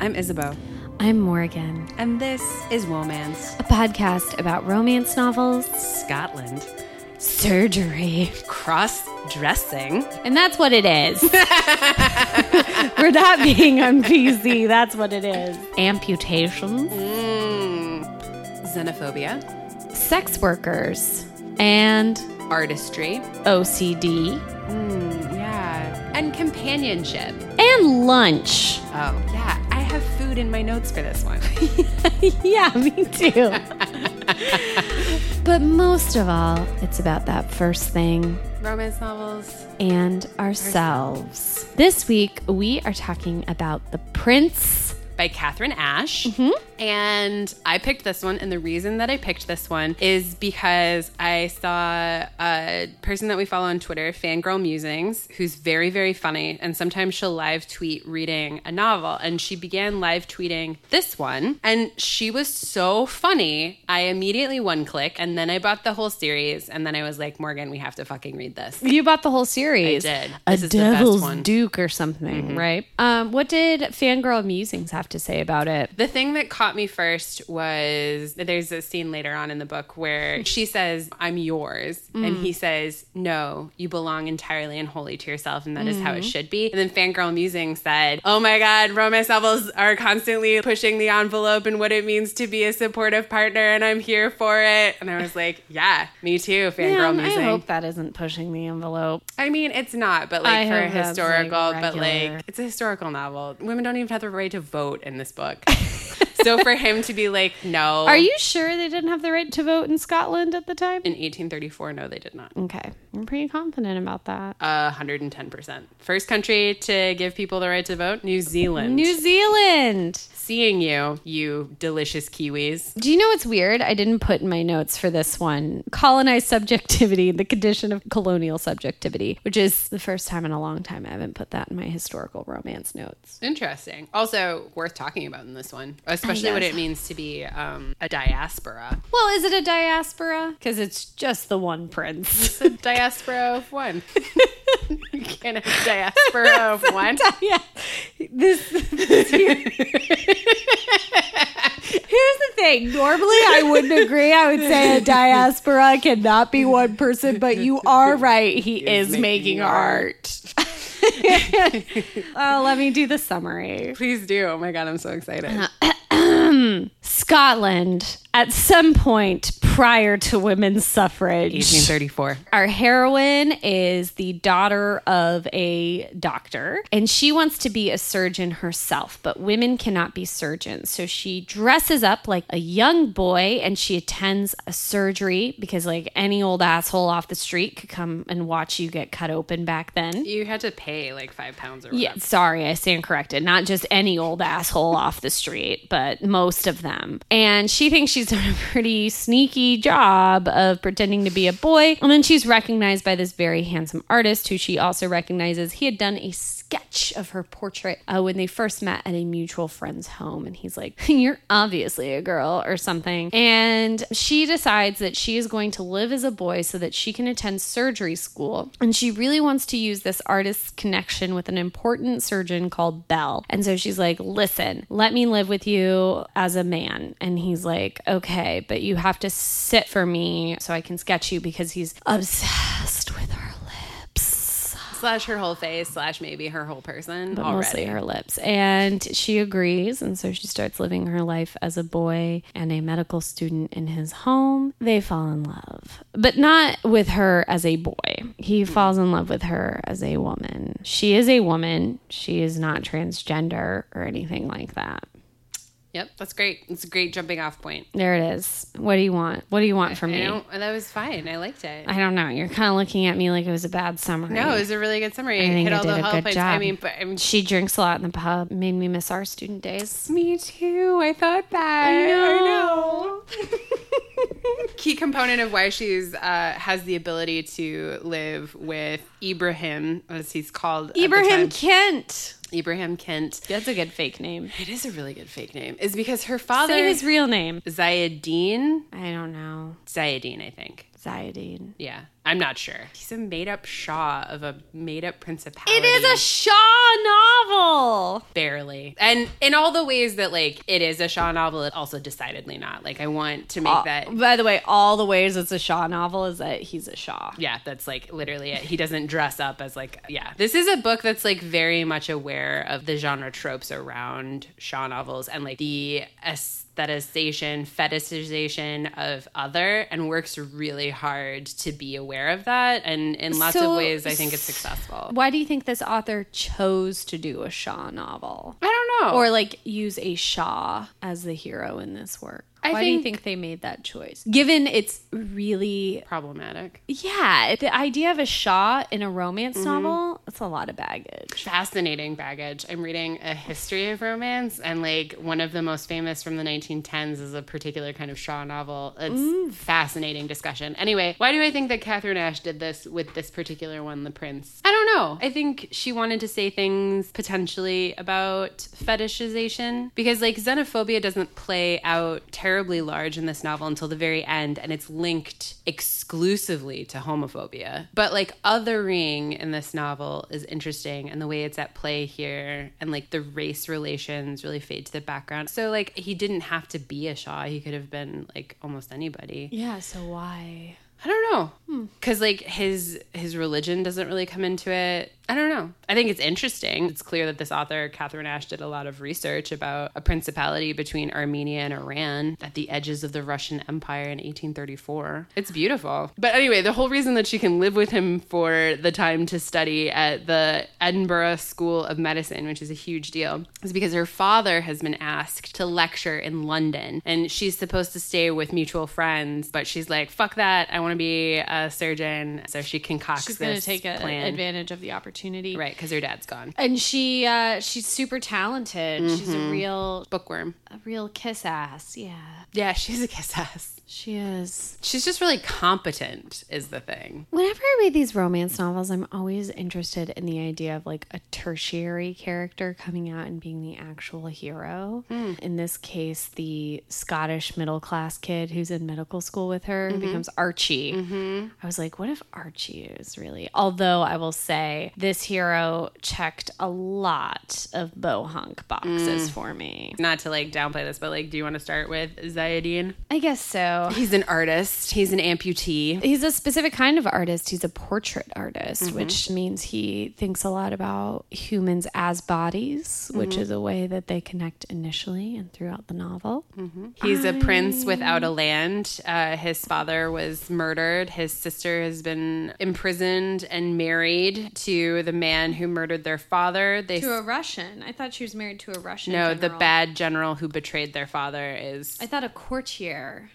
I'm Isabeau, I'm Morgan, and this is Womance a podcast about romance novels, Scotland. surgery, Cross dressing. and that's what it is. We're not being on PC, that's what it is. Amputations, Mm. Xenophobia. sex workers, and Artistry. OCD, Mm, yeah. And companionship. and lunch. Oh, in my notes for this one. yeah, me too. but most of all, it's about that first thing Romance novels. and ourselves. This week, we are talking about The Prince. by Katharine Ashe. Mm-hmm. And I picked this one. And the reason that I picked this one is because I saw a person that we follow on Twitter, Fangirl Musings, who's very, very funny. And sometimes she'll live tweet reading a novel. And she began live tweeting this one. And she was so funny. I immediately one click and then I bought the whole series. And then I was like, Morgan, we have to fucking read this. You bought the whole series. I did. A This is the best Devil's one. Mm-hmm. Duke or something, right? Um, what did Fangirl Musings have to say about it? The thing that caught me first was there's a scene later on in the book where she says, I'm yours. And mm. he says, No, you belong entirely and wholly to yourself. And that is how it mm. should be. And then Fangirl Musing said, Oh my God, romance novels are constantly pushing the envelope and what it means to be a supportive partner. And I'm here for it. And I was like, Yeah, me too, Fangirl Man, I hope that isn't pushing the envelope. I mean, it's not, but I like for hope historical, like, but like it's a historical novel. Women don't even have the right to vote in this book. so for him to be like, no, Are you sure they didn't have the right to vote in Scotland at the time? in 1834? No, they did not. Okay, I'm pretty confident about that. Uh, 110%. First country to give people the right to vote, New Zealand. New Zealand. Seeing you, you delicious Kiwis. Do you know what's weird? I didn't put in my notes for this one colonized subjectivity, the condition of colonial subjectivity, which is the first time in a long time I haven't put that in my historical romance notes. Interesting. Also worth talking about in this one, especially what it means to be um, a diaspora. Well, is it a diaspora? Because it's just the one prince. It's a diaspora of one. you can't have diaspora of one. yeah. This. Here's the thing. Normally, I wouldn't agree. I would say a diaspora cannot be one person, but you are right. He, is, making making, art. uh, let me do the summary. Please do. Oh my god, I'm so excited. Hmm. Scotland, at some point prior to women's suffrage, 1834. Our heroine is the daughter of a doctor, and she wants to be a surgeon herself, but women cannot be surgeons. So she dresses up like a young boy and she attends a surgery because, like, any old asshole off the street could come and watch you get cut open back then. You had to pay like five pounds or Yeah, sorry, I stand corrected. Not just any old asshole off the street, but most of them. And she thinks she's done a pretty sneaky job of pretending to be a boy. And then she's recognized by this very handsome artist who she also recognizes. He had done a sketch of her portrait uh, when they first met at a mutual friend's home. And he's like, You're obviously a girl or something. And she decides that she is going to live as a boy so that she can attend surgery school. And she really wants to use this artist's connection with an important surgeon called Bell. And so she's like, Listen, let me live with you as a man. And he's like, Okay, but you have to sit for me so I can sketch you because he's obsessed with her. Slash her whole face, slash maybe her whole person but already. mostly her lips. And she agrees. And so she starts living her life as a boy and a medical student in his home. They fall in love, but not with her as a boy. He falls in love with her as a woman. She is a woman. She is not transgender or anything like that. Yep, that's great. It's a great jumping off point. There it is. What do you want? What do you want from I me? don't, that was fine. I liked it. I don't know. You're kind of looking at me like it was a bad summary. no, it was a really good summary. I think hit I all did the a good points. job. I mean, but I'm she drinks a lot in the pub. Made me miss our student days. Me too. I thought that. I know. Key component of why she's uh, has the ability to live with Ibrahim, as he's called. at the Ibrahim time. Kent. Ibrahim Kent. That's a good fake name. It is a really good fake name. Is because her father Say his real name. Zayedine. I don't know. Zayedine, I think. Zayadine. Yeah. I'm not sure. He's a made up Shah of a made up principality. It is a Shah novel. barely. And in all the ways that like it is a Shah novel, it also decidedly not. Like I want to make Uh, that By the way, all the ways it's a Shah novel is that he's a Shah. yeah, that's like literally it. He doesn't dress up as like yeah. This is a book that's like very much aware of the genre tropes around Shah novels and like the aestheticization, fetishization of other and works really hard to be aware of that. And in lots So- of ways I think it's successful. Why do you think this author chose to do a Shah novel? I don't know. Or like use a Shah as the hero in this work? I Why do you think- think they made that choice? Given it's really problematic. yeah, the idea of a Shah in a romance Mm-hmm. novel, it's a lot of baggage. fascinating baggage. I'm reading a history of romance, and like one of the most famous from the 1910s is a particular kind of Shah novel. It's fascinating discussion. Anyway, why do I think that Katharine Ashe did this with this particular one, The Prince? I don't know. I think she wanted to say things potentially about fetishization because like xenophobia doesn't play out terribly large in this novel until the very end, and it's linked exclusively to homophobia. But like othering in this novel is interesting, and the way it's at play here, and like the race relations really fade to the background. So like he didn't have to be a Shah; he could have been like almost anybody. Yeah, so why? I don't know, hmm. because like his his religion doesn't really come into it. I don't know. I think it's interesting. It's clear that this author, Katharine Ashe, did a lot of research about a principality between Armenia and Iran at the edges of the Russian Empire in 1834. It's beautiful. But anyway, the whole reason that she can live with him for the time to study at the Edinburgh School of Medicine, which is a huge deal, is because her father has been asked to lecture in London. And she's supposed to stay with mutual friends, but she's like, fuck that. I want to be a surgeon. So she concocts She's going to this take a, advantage of the opportunity. Right, because her dad's gone. And she uh she's super talented. She's Mm-hmm. a real Bookworm. a real kiss ass. Yeah. Yeah, she's a kiss ass. She is. She's just really competent, is the thing. Whenever I read these romance novels, I'm always interested in the idea of like a tertiary character coming out and being the actual hero. Hmm. In this case, the Scottish middle class kid who's in medical school with her who becomes Archie. Mm-hmm. I was like, what if Archie is really? Although I will say, this hero checked a lot of bohunk boxes mm. for me. Not to like downplay this, but like, do you want to start with Zayadine? I guess so. He's an artist. He's an amputee. He's a specific kind of artist. He's a portrait artist, mm-hmm. which means he thinks a lot about humans as bodies, which mm-hmm. is a way that they connect initially and throughout the novel. Mm-hmm. He's a prince without a land. Uh, his father was murdered. His sister has been imprisoned and married to the man who murdered their father. They To a Russian. I thought she was married to a Russian. no, the bad general who betrayed their father is I thought a courtier.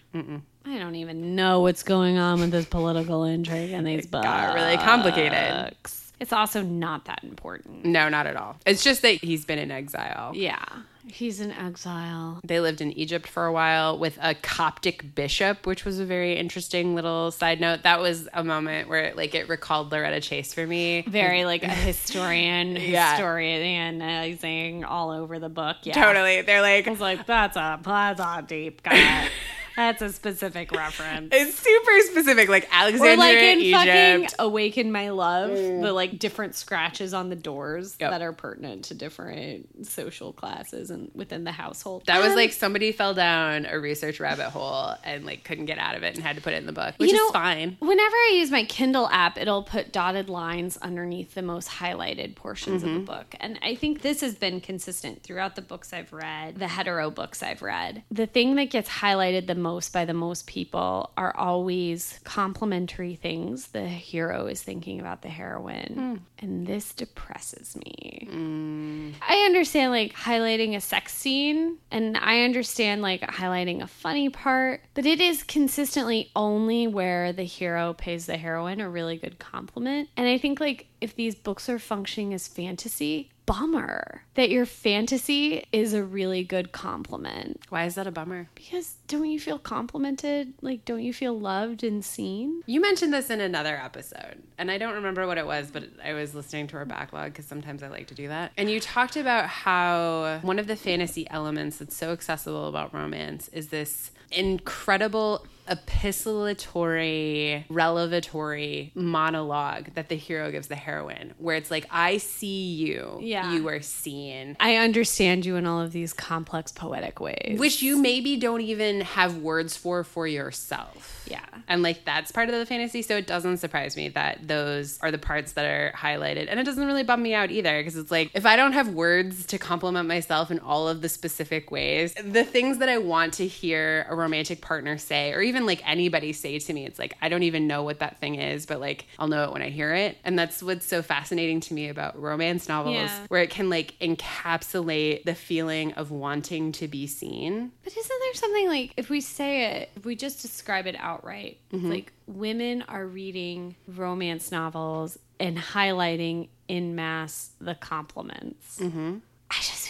I don't even know what's going on with this political intrigue in these books. got really complicated. It's also not that important. no, not at all. It's just that he's been in exile. Yeah. He's in exile. They lived in Egypt for a while with a Coptic bishop, which was a very interesting little side note. That was a moment where like it recalled Loretta Chase for me. very like a historian Yeah. historianizing all over the book yeah Totally. They're like I was like that's a that's a deep cut that's a specific reference it's super specific, like Alexandria, or like in Egypt. fucking awaken my love the like different scratches on the doors Yep. that are pertinent to different social classes and within the household That was Um, like somebody fell down a research rabbit hole and like couldn't get out of it and had to put it in the book, which You know- is fine. Whenever I use my Kindle app, it'll put dotted lines underneath the most highlighted portions of the book. And I think this has been consistent throughout the books I've read, the hetero books I've read. The thing that gets highlighted the most by the most people are always complimentary things the hero is thinking about the heroine. Hmm. And this depresses me. Mm. I understand like highlighting a sex scene and I understand like highlighting a funny part, but it is consistently only where the hero pays the heroine a really good compliment. And I think like if these books are functioning as fantasy, bummer that your fantasy is a really good compliment. Why is that a bummer? Because don't you feel complimented? Like don't you feel loved and seen? You mentioned this in another episode, and I don't remember what it was, but I was listening to our backlog because sometimes I like to do that. And you talked about how one of the fantasy elements that's so accessible about romance is this incredible epistolatory, revelatory monologue that the hero gives the heroine, where it's like, I see you, Yeah. you are seen. I understand you in all of these complex poetic ways. Which you maybe don't even have words for for yourself. Yeah. And like that's part of the fantasy. So it doesn't surprise me that those are the parts that are highlighted. And it doesn't really bum me out either because it's like if I don't have words to compliment myself in all of the specific ways, the things that I want to hear a romantic partner say, or even like anybody say to me, it's like I don't even know what that thing is, but like I'll know it when I hear it. And that's what's so fascinating to me about romance novels, Yeah. where it can like encapsulate the feeling of wanting to be seen. But isn't there something like if we say it, if we just describe it outright, Mm-hmm. like women are reading romance novels and highlighting in mass the compliments. Mm-hmm.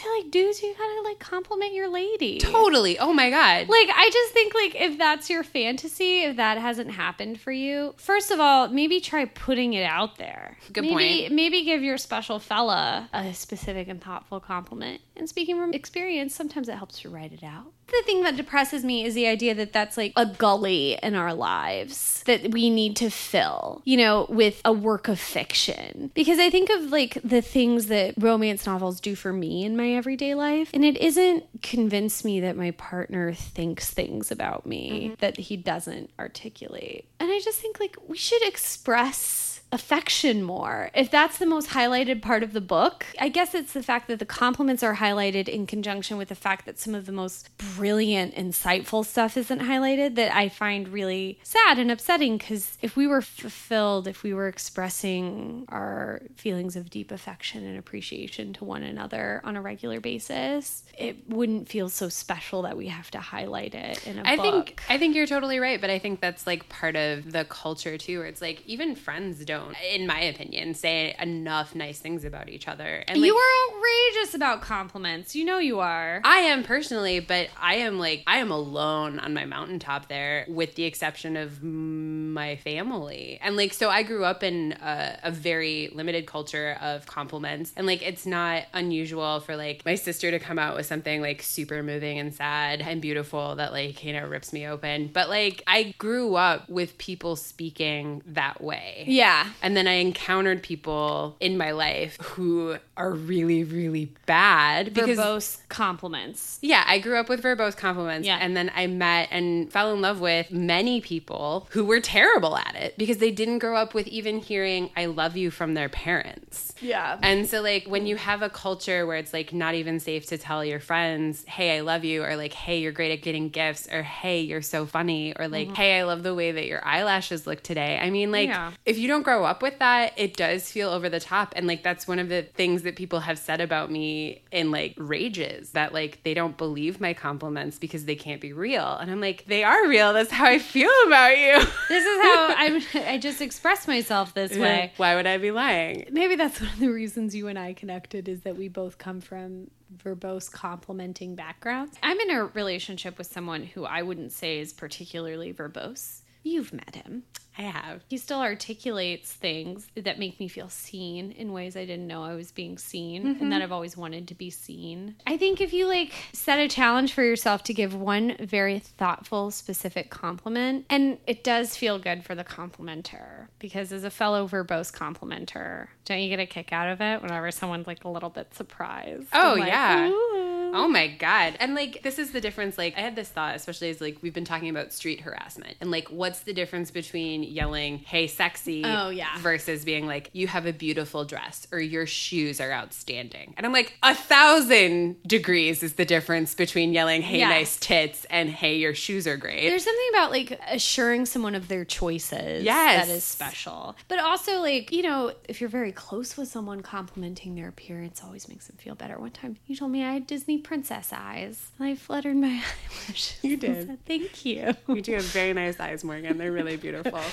Feel like dudes, you gotta like compliment your lady. Totally. Oh my God. Like I just think like if that's your fantasy, if that hasn't happened for you, first of all, maybe try putting it out there. Good maybe, point. Maybe give your special fella a specific and thoughtful compliment. And speaking from experience, sometimes it helps to write it out. The thing that depresses me is the idea that that's like a gully in our lives that we need to fill, you know, with a work of fiction. Because I think of like the things that romance novels do for me in my everyday life, and it isn't convince me that my partner thinks things about me mm-hmm. that he doesn't articulate. And I just think like we should express affection more. If that's the most highlighted part of the book, I guess it's the fact that the compliments are highlighted in conjunction with the fact that some of the most brilliant, insightful stuff isn't highlighted that I find really sad and upsetting because if we were fulfilled, if we were expressing our feelings of deep affection and appreciation to one another on a regular basis, it wouldn't feel so special that we have to highlight it in a I book. think I think you're totally right, but I think that's like part of the culture too, where it's like even friends don't, in my opinion, say enough nice things about each other. And like, you are outrageous about compliments. You know you are. I am personally, but I am like I am alone on my mountaintop there, with the exception of my family, and like so I grew up in a, a very limited culture of compliments, and like it's not unusual for like my sister to come out with something like super moving and sad and beautiful that like you know rips me open, but like I grew up with people speaking that way, Yeah. And then I encountered people in my life who are really, really bad because Verbose compliments. yeah, I grew up with verbose compliments. Yeah. And then I met and fell in love with many people who were terrible at it because they didn't grow up with even hearing I love you from their parents. Yeah. And so, like, when you have a culture where it's like not even safe to tell your friends, hey, I love you, or like, hey, you're great at getting gifts, or hey, you're so funny, or like, mm-hmm. hey, I love the way that your eyelashes look today. I mean, like, Yeah. if you don't grow up with that, it does feel over the top. And like, that's one of the things that people have said about me in like rages that like they don't believe my compliments because they can't be real. And I'm like, they are real. That's how I feel about you. This is how I'm I just express myself this way. Why would I be lying? Maybe that's one of the reasons you and I connected is that we both come from verbose complimenting backgrounds. I'm in a relationship with someone who I wouldn't say is particularly verbose. You've met him. I have. He still articulates things that make me feel seen in ways I didn't know I was being seen and mm-hmm. that I've always wanted to be seen. I think if you like set a challenge for yourself to give one very thoughtful, specific compliment, and it does feel good for the complimenter because as a fellow verbose complimenter, don't you get a kick out of it whenever someone's like a little bit surprised? Oh, like, yeah. "Ooh." Oh my god. And like this is the difference like I had this thought especially as like we've been talking about street harassment and like what's the difference between yelling hey sexy Oh, yeah. versus being like you have a beautiful dress or your shoes are outstanding. And I'm like a thousand degrees is the difference between yelling hey nice tits and hey your shoes are great. There's something about like assuring someone of their choices Yes. that is special. But also, like, you know, if you're very close with someone, complimenting their appearance always makes them feel better. One time you told me I had Disney princess eyes, and I fluttered my eyelashes. You did. said, Thank you. you do have very nice eyes, Morgan. They're really beautiful.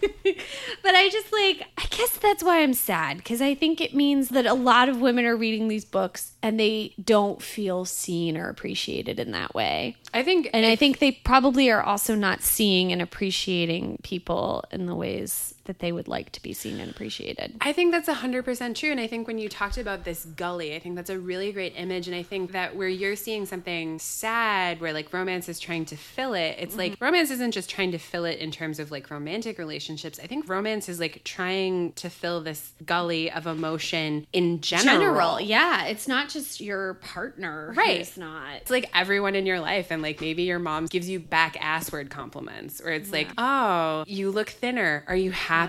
but I just like, I guess that's why I'm sad because I think it means that a lot of women are reading these books and they don't feel seen or appreciated in that way. I think And I think they probably are also not seeing and appreciating people in the ways that they would like to be seen and appreciated. I think that's 100% true. And I think when you talked about this gully, I think that's a really great image. And I think that where you're seeing something sad, where like romance is trying to fill it, it's like mm-hmm. romance isn't just trying to fill it in terms of like romantic relationships. I think romance is like trying to fill this gully of emotion in general. yeah. It's not just your partner Right. It's not. It's like everyone in your life, and like maybe your mom gives you back assword compliments, or it's like, oh, you look thinner. Are you happy?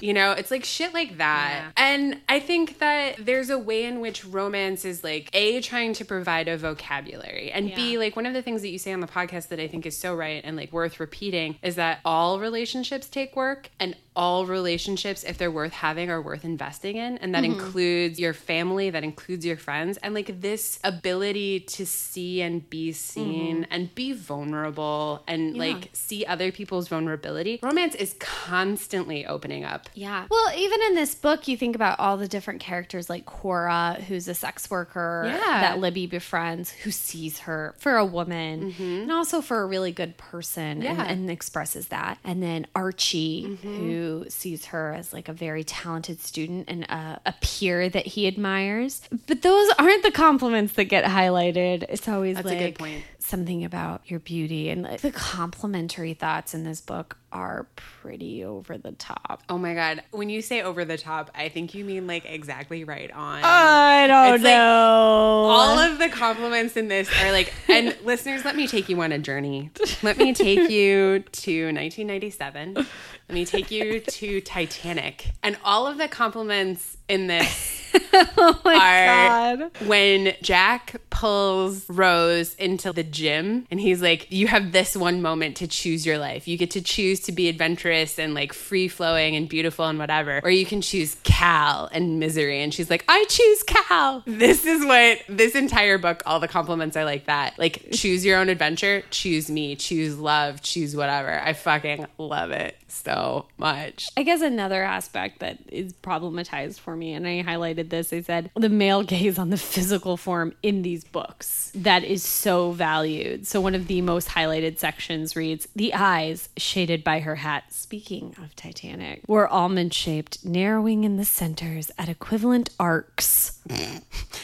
You know, it's like shit like that. Yeah. And I think that there's a way in which romance is like A, trying to provide a vocabulary, and B, like one of the things that you say on the podcast that I think is so right and like worth repeating is that all relationships take work and all relationships, if they're worth having, are worth investing in. And that mm-hmm. includes your family, that includes your friends. And like this ability to see and be seen mm-hmm. and be vulnerable and like see other people's vulnerability. Romance is constantly opening up. Yeah. Well, even in this book, you think about all the different characters like Cora, who's a sex worker Yeah. that Libby befriends, who sees her for a woman mm-hmm. and also for a really good person and, Yeah. and expresses that. And then Archie, who sees her as like a very talented student and a, a peer that he admires. But those aren't the compliments that get highlighted. It's always That's a like good point. Something about your beauty. And like, the complimentary thoughts in this book are pretty over the top. Oh my God. When you say over the top, I think you mean like exactly right on. I don't It's like know. all of the compliments in this are like and listeners let me take you on a journey let me take you to 1997 let me take you to titanic and all of the compliments in this oh are god. when Jack pulls Rose into the gym and he's like, You have this one moment to choose your life. You get to choose to be adventurous and like free flowing and beautiful and whatever. Or you can choose Cal and misery. And she's like, I choose Cal. This is what this entire book, all the compliments are like that. Like, choose your own adventure, choose me, choose love, choose whatever. I fucking love it so much. I guess another aspect that is problematized for me, and I highlighted this, I said the male gaze on the physical form in these books that is so valued. So, one of the most highlighted sections reads The eyes, shaded by her hat, speaking of Titanic, were almond shaped, narrowing in the centers at equivalent arcs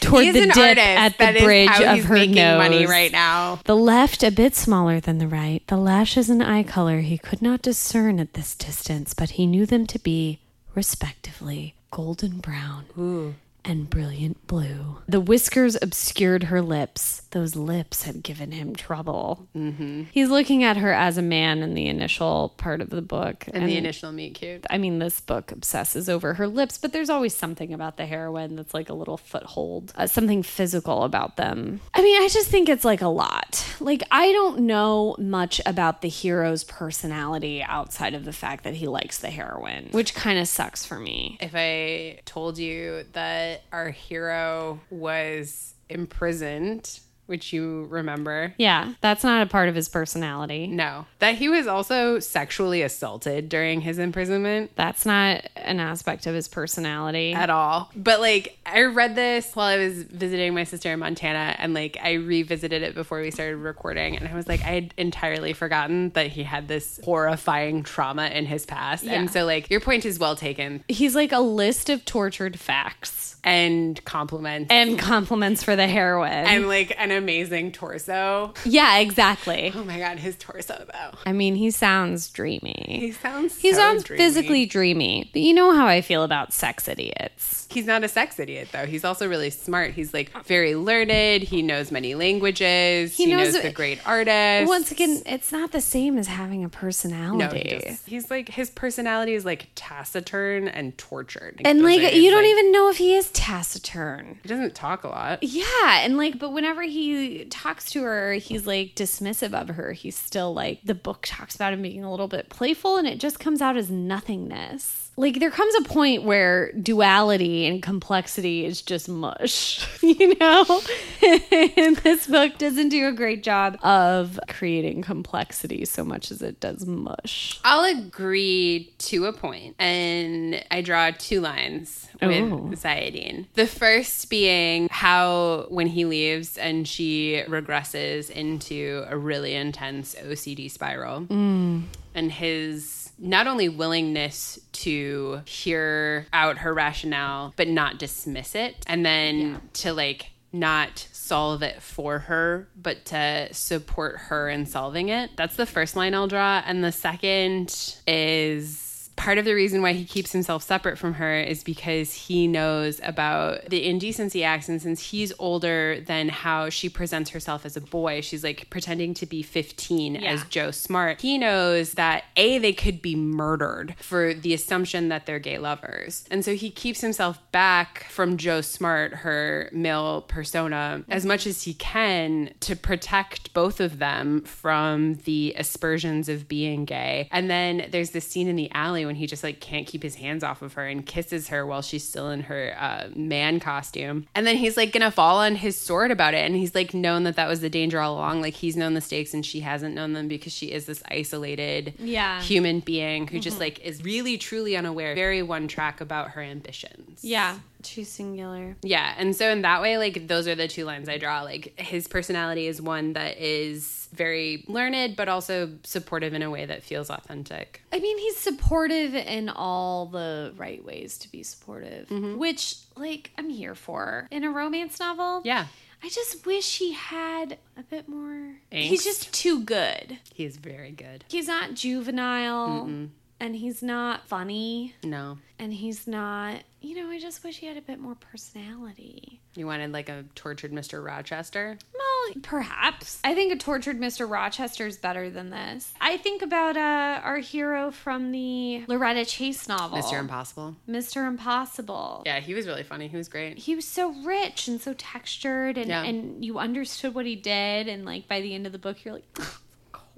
toward the an dip artist. at That the bridge of her making nose. money right now. The left a bit smaller than the right, the lashes and eye color he could not discern at this distance, but he knew them to be, respectively, golden brown and brilliant blue. The whiskers obscured her lips. Those lips had given him trouble. Mm-hmm. He's looking at her as a man in the initial part of the book. In the initial meet cute. I mean, this book obsesses over her lips, but there's always something about the heroine that's like a little foothold, uh, something physical about them. I mean, I just think it's like a lot. Like, I don't know much about the hero's personality outside of the fact that he likes the heroine, which kind of sucks for me. if I told you that our hero was imprisoned, which you remember. Yeah, that's not a part of his personality. No, that he was also sexually assaulted during his imprisonment That's not an aspect of his personality. at all. But like, I read this while I was visiting my sister in Montana, and like, I revisited it before we started recording, and I was like, I had entirely forgotten that he had this horrifying trauma in his past. Yeah. And so, like, your point is well taken, He's like a list of tortured facts and compliments. and compliments for the heroine. and like an amazing torso. yeah, exactly. Oh my god, his torso though. I mean, he sounds dreamy. He sounds He so sounds dreamy. physically dreamy, but you know how I feel about sex idiots. He's not a sex idiot though. He's also really smart. He's like very learned. He knows many languages. He, He knows, knows- the great artists. Once again, it's not the same as having a no, personality. he does. he's like his personality is like taciturn and tortured. and like, you don't like- even know if he is taciturn. He doesn't talk a lot. Yeah, and like, but whenever he talks to her, he's like dismissive of her. He's still like, the book talks about him being a little bit playful, and it just comes out as nothingness. Like, there comes a point where duality and complexity is just mush, you know? and this book doesn't do a great job of creating complexity so much as it does mush. I'll agree to a point, and I draw two lines with Ooh. Sayedine. The first being how when he leaves and she regresses into a really intense OCD spiral, mm. and his not only willingness to hear out her rationale, but not dismiss it. And then to like not solve it for her, but to support her in solving it. That's the first line I'll draw. And the second is part of the reason why he keeps himself separate from her is because he knows about the indecency acts and since he's older than how she presents herself as a boy she's like pretending to be 15 Yeah. as joe smart. He knows that a they could be murdered for the assumption that they're gay lovers. And so he keeps himself back from joe smart her male persona as much as he can to protect both of them from the aspersions of being gay. And then there's this scene in the alley when he just like can't keep his hands off of her and kisses her while she's still in her uh, man costume. And then he's like gonna fall on his sword about it. And he's like known that that was the danger all along. Like he's known the stakes and she hasn't known them because she is this isolated Yeah. human being who just like is really truly unaware. Very one track about her ambitions. Yeah. She's singular. yeah, and so in that way, like those are the two lines I draw. Like his personality is one that is very learned, but also supportive in a way that feels authentic. I mean, he's supportive in all the right ways to be supportive, mm-hmm. which, like, I'm here for. In a romance novel, Yeah, I just wish he had a bit more. Angst? He's just too good. he is very good. He's not juvenile, and he's not funny, No, and he's not. You know, I just wish he had a bit more personality. you wanted like a tortured Mr. Rochester. Well, perhaps. I think a tortured Mr. Rochester is better than this. I think about uh, our hero from the Loretta Chase novel, Mr. Impossible. Mr. Impossible. Yeah, he was really funny. He was great. He was so rich and so textured, and, Yeah. and you understood what he did. And like by the end of the book, you're like,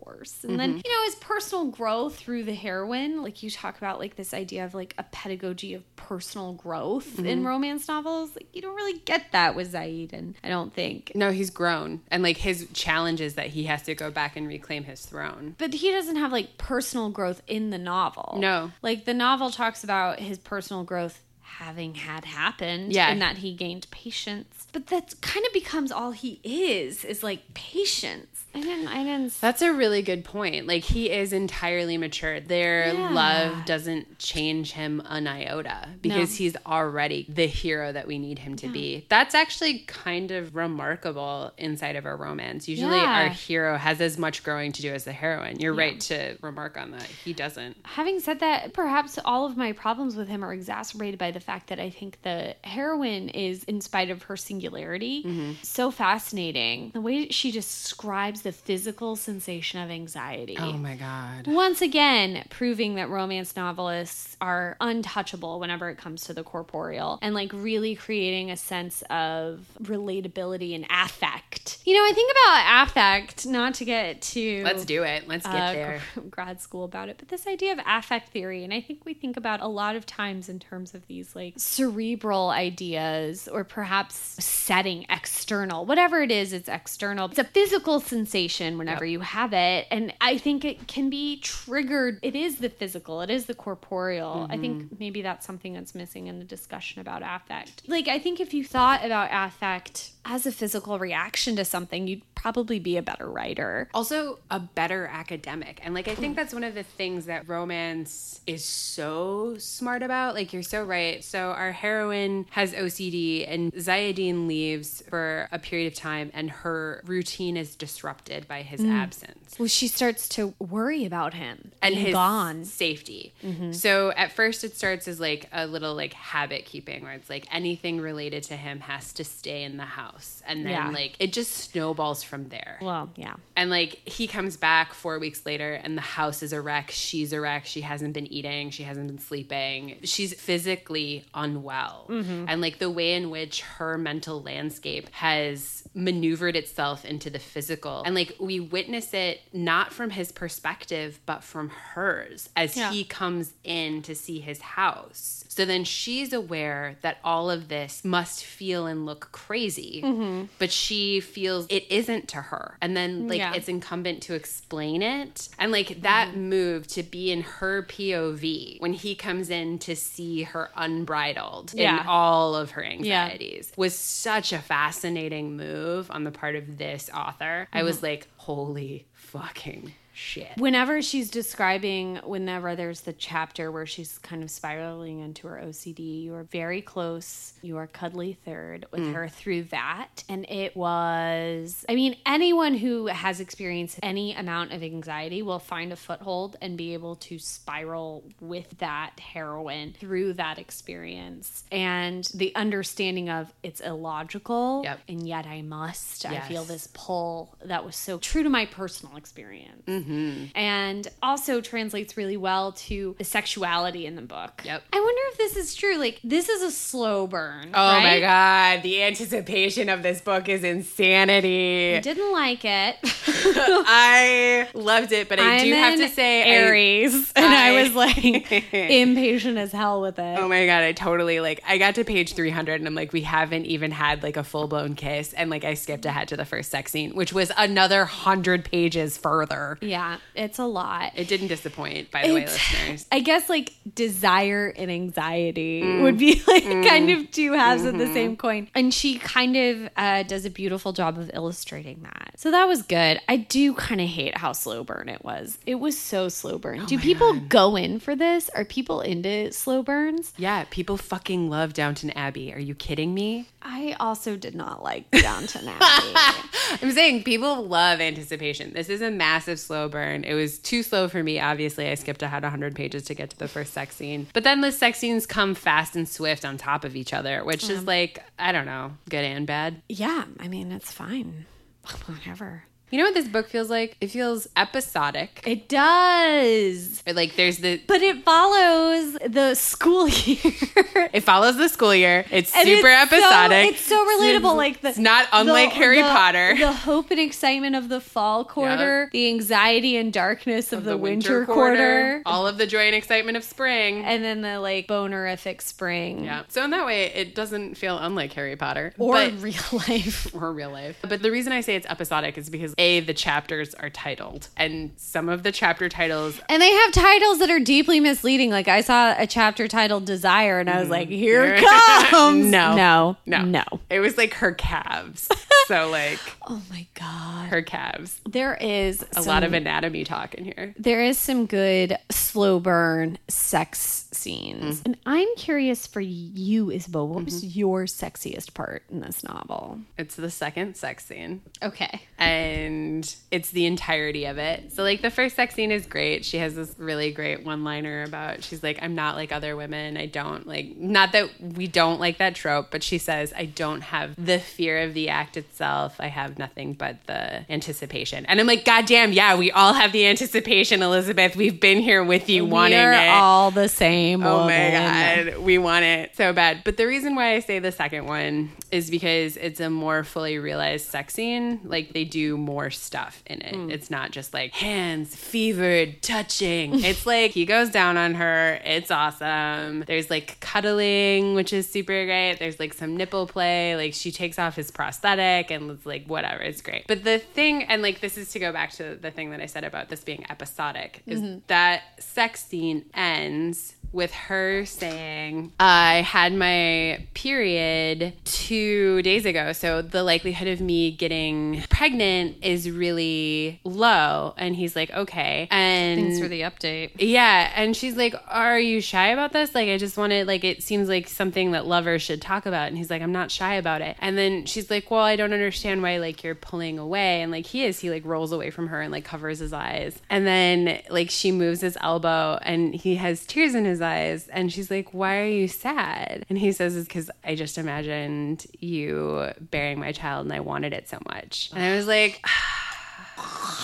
And Mm-hmm. then you know his personal growth through the heroine. Like you talk about like this idea of like a pedagogy of personal growth in Mm-hmm. romance novels. Like you don't really get that with Zaid, and I don't think. No, he's grown, and like his challenge is that he has to go back and reclaim his throne. But he doesn't have like personal growth in the novel. No. Like the novel talks about his personal growth having had happened Yeah. and that he gained patience. But that kind of becomes all he is is like patience. I didn't I didn't That's a really good point. Like he is entirely mature. Their Yeah. love doesn't change him an iota because No. he's already the hero that we need him to be. That's actually kind of remarkable inside of a romance. Usually Yeah. our hero has as much growing to do as the heroine. You're right to remark on that. He doesn't. Having said that, perhaps all of my problems with him are exacerbated by the fact that I think the heroine is, in spite of her singularity, Mm-hmm. so fascinating. The way she describes the physical sensation of anxiety. Oh my god. Once again, proving that romance novelists are untouchable whenever it comes to the corporeal and like really creating a sense of relatability and affect. You know, I think about affect, not to get to Let's do it. Let's get uh, there. grad school about it, but this idea of affect theory, and I think we think about a lot of times in terms of these like cerebral ideas or perhaps setting external, whatever it is, it's external. It's a physical sensation whenever you have it, and I think it can be triggered. It is the physical, it is the corporeal. I think mm-hmm. maybe that's something that's missing in the discussion about affect. Like, I think if you thought about affect as a physical reaction to something, you'd probably be a better writer. also a better academic and like i think that's one of the things that romance is so smart about like you're so right so our heroine has ocd and zayadine leaves for a period of time and her routine is disrupted by his mm. absence Well, she starts to worry about him and his gone. safety. Mm-hmm. So at first it starts as like a little like habit keeping where it's like anything related to him has to stay in the house. And then Yeah. like it just snowballs from there. Well, yeah. And like he comes back four weeks later and the house is a wreck. She's a wreck. She hasn't been eating. She hasn't been sleeping. She's physically unwell. Mm-hmm. And like the way in which her mental landscape has maneuvered itself into the physical. And like we witness it not from his perspective, but from hers as Yeah. he comes in to see his house. So then she's aware that all of this must feel and look crazy, mm-hmm. but she feels it isn't to her. And then, like, Yeah. it's incumbent to explain it. And, like, that mm-hmm. move to be in her POV when he comes in to see her unbridled Yeah. in all of her anxieties was such a fascinating move on the part of this author. I was mm-hmm. like, holy fucking shit. Whenever she's describing, whenever there's the chapter where she's kind of spiraling into her OCD, you are very close. You are cuddly third with mm. her through that. And it was, I mean, anyone who has experienced any amount of anxiety will find a foothold and be able to spiral with that heroine through that experience. And the understanding of it's illogical Yep. and yet I must. I feel this pull that was so true to my personal experience. Mm-hmm. Mm-hmm. And also translates really well to the sexuality in the book. Yep. I wonder if this is true. Like, this is a slow burn. Oh my god, the anticipation of this book is insanity. I didn't like it. I loved it, but I I'm do have to say I- Aries, and I, I- was like impatient as hell with it. Oh my god, I totally like I got to page 300 and I'm like we haven't even had like a full-blown kiss and like I skipped ahead to the first sex scene, which was another 100 pages further. yeah, it's a lot. It didn't disappoint by the way, listeners. I guess like desire and anxiety mm. would be like mm. kind of two halves of the mm-hmm. same coin. And she kind of uh, does a beautiful job of illustrating that. So that was good. I do kind of hate how slow burn it was. It was so slow burn. Oh do people go in for this? Are people into slow burns? Yeah, people fucking love Downton Abbey. Are you kidding me? I also did not like Downton Abbey. I'm saying people love anticipation. This is a massive slow burn. It was too slow for me. Obviously, I skipped ahead 100 pages to get to the first sex scene. But then the sex scenes come fast and swift on top of each other, which is like, I don't know, good and bad. yeah, I mean, it's fine. Whatever. You know what this book feels like? It feels episodic. It does. Or, like there's the But it follows the school year. it follows the school year. It's And super it's so- episodic. it's so relatable. Like the, it's not unlike the- Harry the- Potter. The hope and excitement of the fall quarter, the anxiety and darkness of, the, winter, quarter, all of the joy and excitement of spring. and then the like bonerific spring. yeah. So in that way, it doesn't feel unlike Harry Potter Or but- real life. or real life. But the reason I say it's episodic is because A, the chapters are titled, and some of the chapter titles And they have titles that are deeply misleading. Like I saw a chapter titled Desire and I was mm-hmm. like, here it comes. No. No. no. No. It was like her calves. so like Oh my God. her calves. There is A lot of anatomy talk in here. There is some good slow burn sex scenes. Mm. And I'm curious for you, Isabel, what was mm-hmm. your sexiest part in this novel? It's the second sex scene. Okay. and it's the entirety of it. So like the first sex scene is great. She has this really great one-liner about she's like I'm not like other women. I don't like not that we don't like that trope, but she says I don't have the fear of the act itself. I have nothing but the anticipation. And I'm like god damn, yeah, we all have the anticipation, Elizabeth. We've been here with you wanting We're it. all the same. Oh woman. my god, we want it so bad. But the reason why I say the second one is because it's a more fully realized sex scene. Like they do more stuff in it. Hmm. It's not just like hands, fevered, touching. it's like he goes down on her. It's awesome. There's like cuddling, which is super great. There's like some nipple play. Like she takes off his prosthetic and it's like whatever. It's great. But the thing, and like this is to go back to the thing that I said about this being episodic, is mm-hmm. that sex scene ends with her saying, I had my period two days ago. So the likelihood of me getting pregnant is really low. And he's like, okay. And Thanks for the update. yeah, and she's like, "Are you shy about this? Like, I just wanted like it seems like something that lovers should talk about." And he's like, "I'm not shy about it." And then she's like, "Well, I don't understand why like you're pulling away." And like he is, he like rolls away from her and like covers his eyes. And then like she moves his elbow and he has tears in his eyes. And she's like, "Why are you sad?" And he says, "It's because I just imagined you bearing my child and I wanted it so much." And I was like. Ah,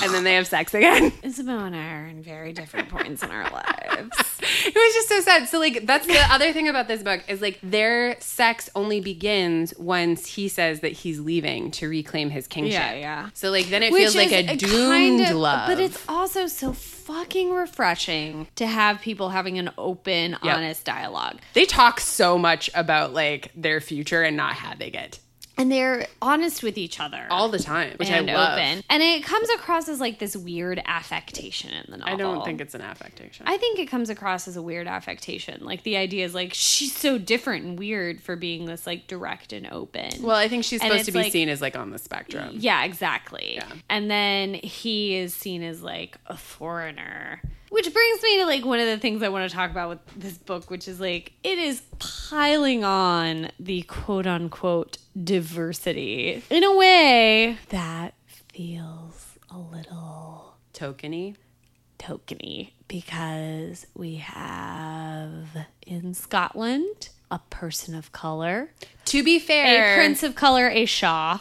And then they have sex again. Isabel and I are in very different points in our lives. it was just so sad. So like that's the other thing about this book is like their sex only begins once he says that he's leaving to reclaim his kingship. Yeah, yeah. So like then it Which feels like a a doomed kind of- love. But it's also so fucking refreshing to have people having an open, Yep. honest dialogue. they talk so much about like their future and not having it. And they're honest with each other all the time, which and I love. open. And it comes across as like this weird affectation in the novel. I don't think it's an affectation. I think it comes across as a weird affectation. Like the idea is like she's so different and weird for being this like direct and open. well, I think she's And supposed to be like- seen as like on the spectrum. yeah, exactly. Yeah. And then he is seen as like a foreigner. Which brings me to like one of the things I want to talk about with this book, which is like it is piling on the quote unquote diversity in a way that feels a little Tokeny. tokeny because we have in Scotland a person of color, To be fair, a prince of color, a Shah.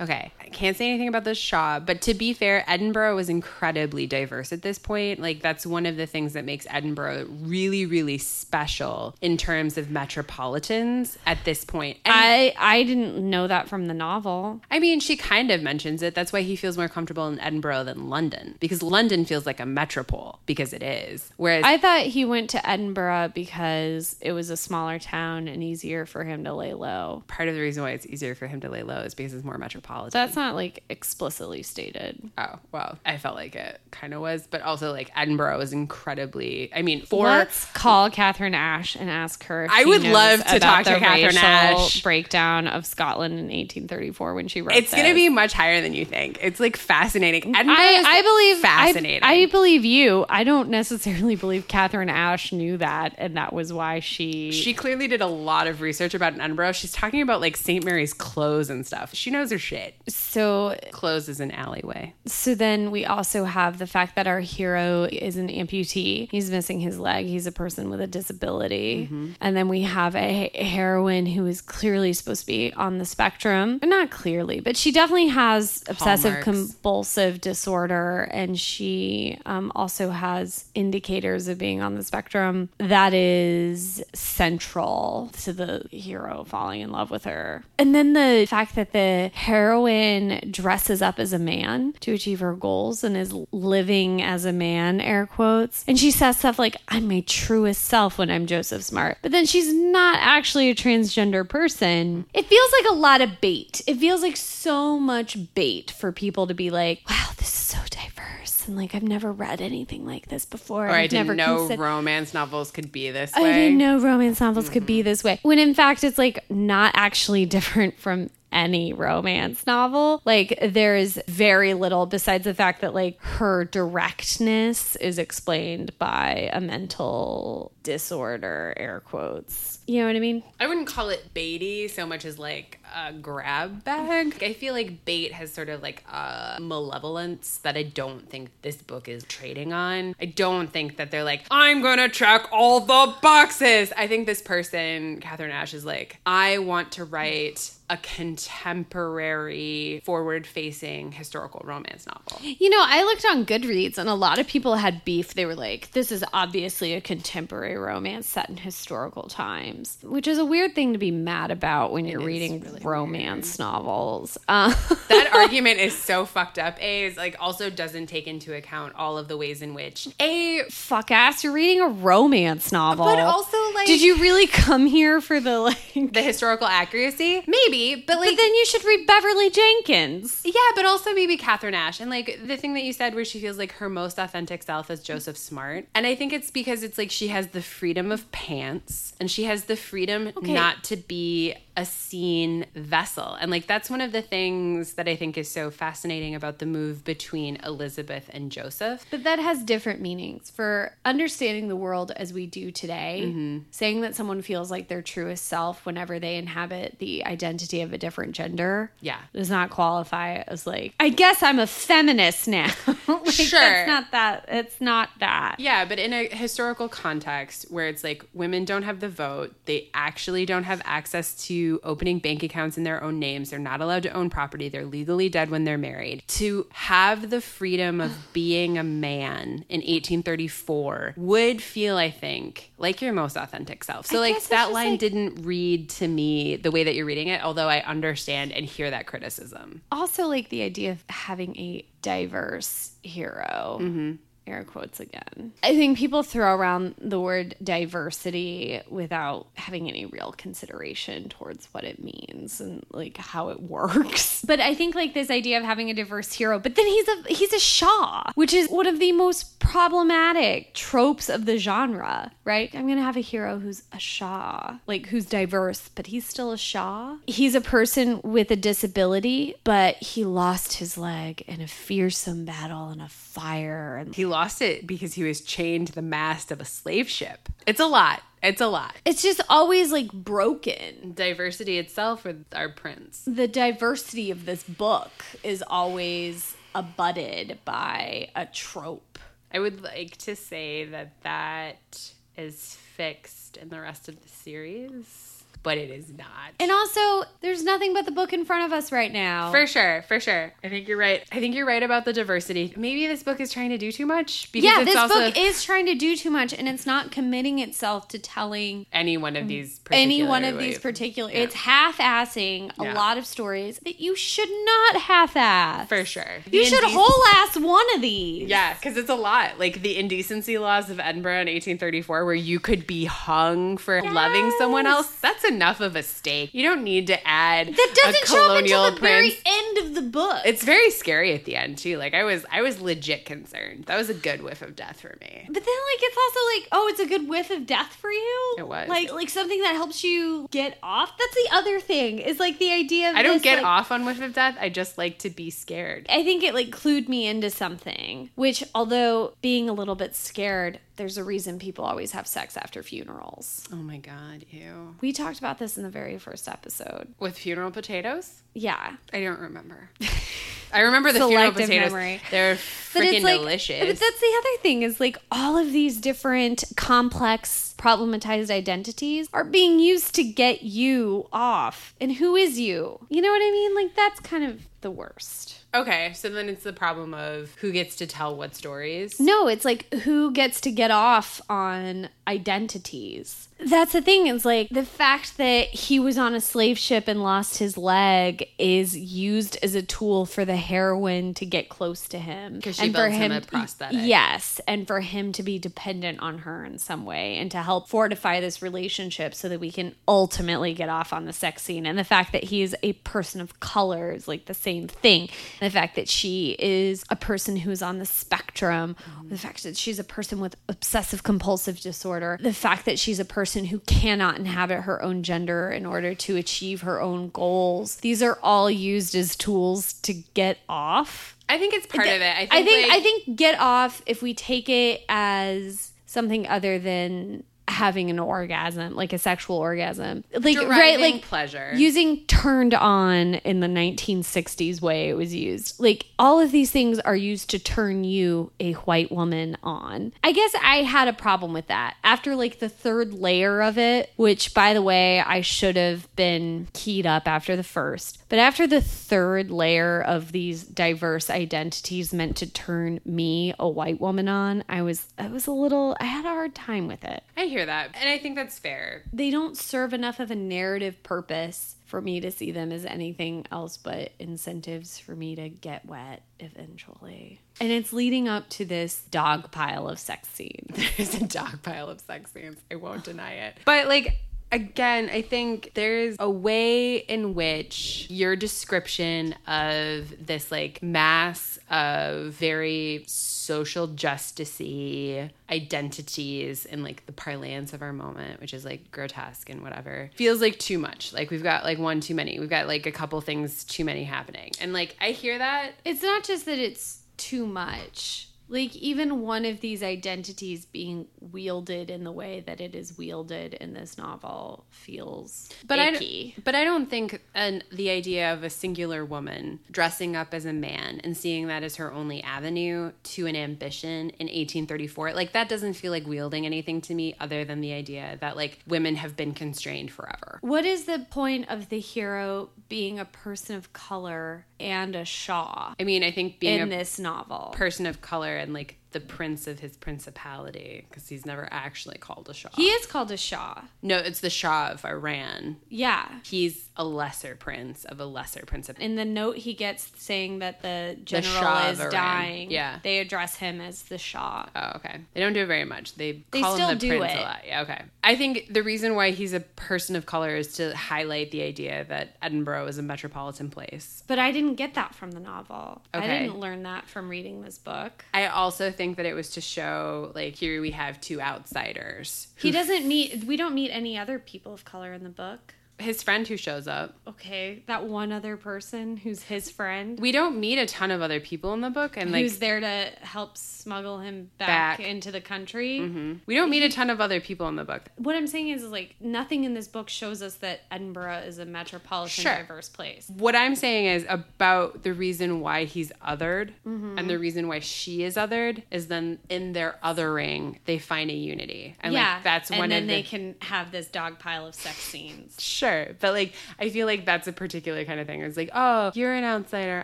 Okay, I can't say anything about the Shah, but to be fair, Edinburgh was incredibly diverse at this point. Like that's one of the things that makes Edinburgh really, really special in terms of metropolitans at this point. And I I didn't know that from the novel. I mean, she kind of mentions it. That's why he feels more comfortable in Edinburgh than London because London feels like a metropole because it is. Whereas I thought he went to Edinburgh because it was a smaller town and easier for him to lay low. part of the reason why it's easier for him to lay low is because it's more metropolitan. That's not like explicitly stated. Oh, well, I felt like it kind of was, but also like Edinburgh was incredibly, I mean, for Let's call Katharine Ashe and ask her. If I would love to talk to Katharine Ashe. breakdown of Scotland in 1834 when she wrote. it's going to be much higher than you think. It's like fascinating. Edinburgh I, I believe fascinating. I, I believe you. I don't necessarily believe Katharine Ashe knew that, and that was why she. she clearly did a lot of research about Edinburgh. She's talking about like St. Mary's Close and stuff. She knows her shit. So Close is an alleyway. So then we also have the fact that our hero is an amputee. He's missing his leg. He's a person with a disability. Mm-hmm. And then we have a heroine who is clearly supposed to be on the spectrum. Not clearly, but she definitely has obsessive Hallmarks. compulsive disorder. And she um, also has indicators of being on the spectrum that is central to the hero falling in love with her. And then the fact that the heroine dresses up as a man to achieve her goals and is living as a man, air quotes. And she says stuff like, I'm my truest self when I'm Joseph Smart. But then she's not actually a transgender person. It feels like a lot of bait. It feels like so much bait for people to be like, wow, this is so diverse. And like, I've never read anything like this before. Or I I've didn't never know considered- romance novels could be this I way. didn't know romance novels could be mm-hmm. this way. When in fact, it's like not actually different from any romance novel. Like there is very little besides the fact that like her directness is explained by a mental disorder, air quotes. You know what I mean? I wouldn't call it baity so much as like a grab bag. I feel like bait has sort of like a malevolence that I don't think this book is trading on. I don't think that they're like, I'm gonna check all the boxes. I think this person, Katharine Ashe, is like, I want to write a contemporary, forward facing historical romance novel. You know, I looked on Goodreads and a lot of people had beef. They were like, this is obviously a contemporary romance set in historical times, which is a weird thing to be mad about when you're reading romance novels. Uh, That argument is so fucked up. A is like also doesn't take into account all of the ways in which A fuck ass, you're reading a romance novel. But also, like- Did you really come here for the like. the historical accuracy, maybe, but like But then you should read Beverly Jenkins. Yeah, but also maybe Katharine Ashe. And like the thing that you said where she feels like her most authentic self is Joseph Smart. And I think it's because it's like she has the freedom of pants and she has the freedom not to be a seen vessel. And like that's one of the things that I think is so fascinating about the move between Elizabeth and Joseph. But that has different meanings. For understanding the world as we do today, Mm-hmm. saying that someone feels like their truest self whenever they inhabit the identity of a different gender Yeah. does not qualify as like, I guess I'm a feminist now. like, Sure. That's not that. It's not that. Yeah, but in a historical context where it's like women don't have the vote, they actually don't have access to opening bank accounts in their own names, they're not allowed to own property, they're legally dead when they're married. To have the freedom of being a man in 1834 would feel, I think, like your most authentic self. So, I like, that line like- didn't read to me the way that you're reading it, although I understand and hear that criticism. Also, like the idea of having a diverse hero. Mm-hmm. Air quotes again. I think people throw around the word diversity without having any real consideration towards what it means and like how it works. But I think like this idea of having a diverse hero, but then he's a he's a Shah, which is one of the most problematic tropes of the genre, right? I'm going to have a hero who's a Shah, like who's diverse, but he's still a Shah. He's a person with a disability, but he lost his leg in a fearsome battle in a fire and He lost it because he was chained to the mast of a slave ship. It's a lot. It's a lot. it's just always like broken. Diversity itself with our prince. The diversity of this book is always abutted by a trope. I would like to say that that is fixed in the rest of the series, but it is not. And also, there's nothing but the book in front of us right now. For sure, for sure. I think you're right. I think you're right about the diversity. Maybe this book is trying to do too much because yeah, it's this also book is trying to do too much and it's not committing itself to telling any one of these mm, any one of these particular Yeah. it's half-assing a lot of stories that you should not half-ass for sure. you The should indec- whole ass one of these Yeah, because it's a lot. Like the indecency laws of Edinburgh in 1834, where you could be hung for loving someone else. That's enough of a stake. You don't need to add that doesn't a show up colonial until the very end of the book It's very scary at the end too. Like I was, I was legit concerned. That was a good whiff of death for me. But then, like, it's also like, oh, it's a good whiff of death for you. It was. like, like something that helps you get off. That's the other thing. Is like the idea of I don't this, get like- off on whiff of death. I just like to be scared. I think it like clued me into something. Which, although being a little bit scared, there's a reason people always have sex after funerals. Oh my god, ew. We talked about this in the very first episode. With funeral potatoes? Yeah, I don't remember. I remember the funeral Selective potatoes. memory. They're freaking like, delicious. But that's the other thing is like all of these different complex problematized identities are being used to get you off. And who is you? You know what I mean? Like that's kind of the worst. Okay, so then it's the problem of who gets to tell what stories. No, it's like who gets to get off on identities. That's the thing. Is like the fact that he was on a slave ship and lost his leg is used as a tool for the heroine to get close to him 'Cause she and builds him a prosthetic. Yes, and for him to be dependent on her in some way and to help fortify this relationship so that we can ultimately get off on the sex scene. And the fact that he's a person of color is like the same thing. And the fact that she is a person who's on the spectrum, mm-hmm. the fact that she's a person with obsessive compulsive disorder, the fact that she's a person who cannot inhabit her own gender in order to achieve her own goals. These are all used as tools to get off. I think it's part of it. I think. I think like, I think get off if we take it as something other than having an orgasm, like a sexual orgasm. Like right like pleasure. using turned on in the 1960s way it was used. Like all of these things are used to turn you a white woman on. I guess I had a problem with that. After like the third layer of it, which by the way, I should have been keyed up after the first. But after the third layer of these diverse identities meant to turn me, a white woman, on, I was I was a little I had a hard time with it. I hear that, and I think that's fair. They don't serve enough of a narrative purpose for me to see them as anything else but incentives for me to get wet eventually. And it's leading up to this dog pile of sex scenes. There's a dog pile of sex scenes. I won't deny it. But like again, I think there's a way in which your description of this like mass of very social justicey identities in like the parlance of our moment, which is like grotesque and whatever, feels like too much. Like we've got like one too many. We've got like a couple things too many happening. And like I hear that It's not just that it's too much. Like even one of these identities being wielded in the way that it is wielded in this novel feels But icky. I, but I don't think an, the idea of a singular woman dressing up as a man and seeing that as her only avenue to an ambition in 1834, like that doesn't feel like wielding anything to me other than the idea that like women have been constrained forever. What is the point of the hero being a person of color and a Shah I mean, I think being in a this novel? person of color and like the prince of his principality because he's never actually called a Shah. He is called a Shah. no, it's the Shah of Iran. Yeah. He's a lesser prince of a lesser principality. In the note he gets saying that the general Shah is dying, Yeah. they address him as the Shah. Oh, okay. They don't do it very much. They, They call still him the do prince it. a lot. Yeah, okay. I think the reason why he's a person of color is to highlight the idea that Edinburgh is a metropolitan place. But I didn't get that from the novel. I didn't learn that from reading this book. I also think that it was to show, like, here we have two outsiders. He doesn't meet, we don't meet any other people of color in the book. His friend who shows up. Okay, that one other person who's his friend. We don't meet a ton of other people in the book, and like, who's there to help smuggle him back, Back. into the country. Mhm. we don't meet a ton of other people in the book. What I'm saying is, like, nothing in this book shows us that Edinburgh is a metropolitan, Sure. diverse place. What I'm saying is about the reason why he's othered Mm-hmm. and the reason why she is othered is then in their othering they find a unity, and yeah, like that's and then they the can have this dog pile of sex scenes. Sure, but like I feel like that's a particular kind of thing. It's like, oh, you're an outsider,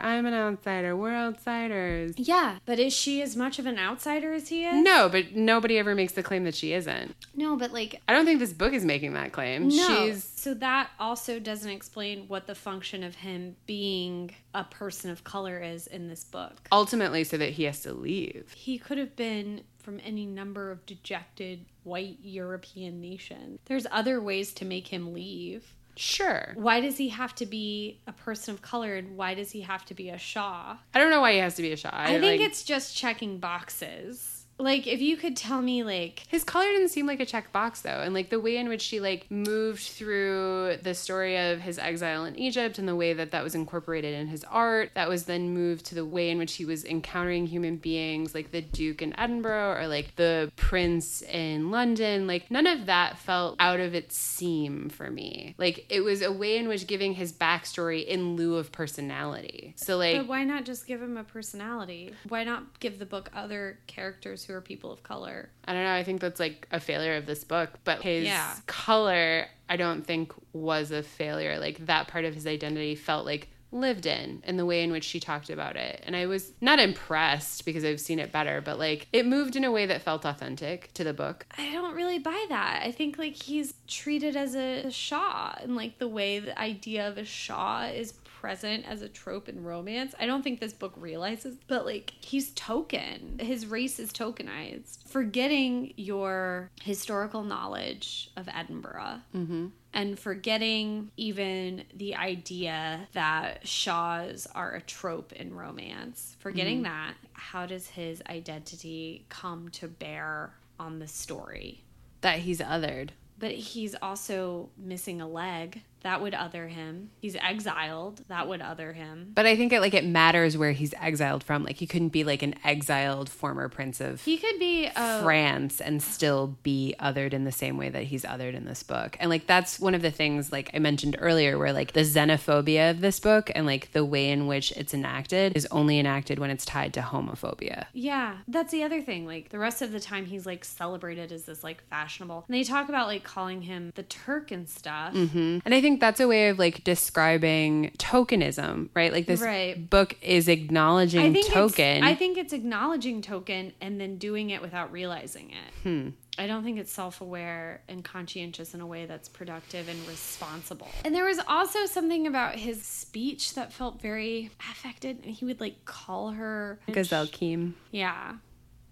I'm an outsider, we're outsiders. Yeah, but is she as much of an outsider as he is? No, but nobody ever makes the claim that she isn't. No, but like I don't think this book is making that claim. no. She's So that also doesn't explain what the function of him being a person of color is in this book. ultimately so that he has to leave. He could have been from any number of dejected white European nation. There's other ways to make him leave. Sure. Why does he have to be a person of color and why does he have to be a Shah? I don't know why he has to be a Shah. I think like, it's just checking boxes. Like if you could tell me like his color didn't seem like a check box though, and like the way in which she like moved through the story of his exile in Egypt and the way that that was incorporated in his art, that was then moved to the way in which he was encountering human beings, like the Duke in Edinburgh or like the Prince in London. Like none of that felt out of its seam for me. Like it was a way in which giving his backstory in lieu of personality. So like But why not just give him a personality? Why not give the book other characters who are people of color? I don't know. I think that's like a failure of this book, but his Yeah. color, I don't think was a failure. Like that part of his identity felt like lived in in the way in which she talked about it. And I was not impressed because I've seen it better, but like it moved in a way that felt authentic to the book. I don't really buy that. I think like he's treated as a Shah and like the way the idea of a Shah is present as a trope in romance. I don't think this book realizes, but like he's token. His race is tokenized. Forgetting your historical knowledge of Edinburgh mm-hmm. and forgetting even the idea that Shahs are a trope in romance. Forgetting mm-hmm. that, how does his identity come to bear on the story? That he's othered. But he's also missing a leg. That would other him. He's exiled. That would other him. But I think it like it matters where he's exiled from. Like he couldn't be like an exiled former prince of He could be a France and still be othered in the same way that he's othered in this book. And like that's one of the things like I mentioned earlier where like the xenophobia of this book and like the way in which it's enacted is only enacted when it's tied to homophobia. Yeah, that's the other thing. Like the rest of the time, he's like celebrated as this like fashionable. And they talk about like calling him the Turk and stuff. Mm-hmm. And I think that's a way of like describing tokenism, right? Like this Right. book is acknowledging I think token. I think it's acknowledging token and then doing it without realizing it. Hmm. I don't think it's self-aware and conscientious in a way that's productive and responsible. And there was also something about his speech that felt very affected. And he would like call her Gazelle Keem. Yeah.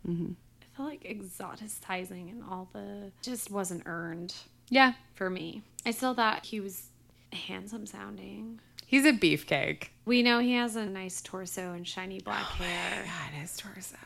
Mm-hmm. It felt like exoticizing and all the just wasn't earned Yeah. for me. I still thought he was handsome sounding. He's a beefcake. We know he has a nice torso and shiny oh black Oh hair. God, his torso.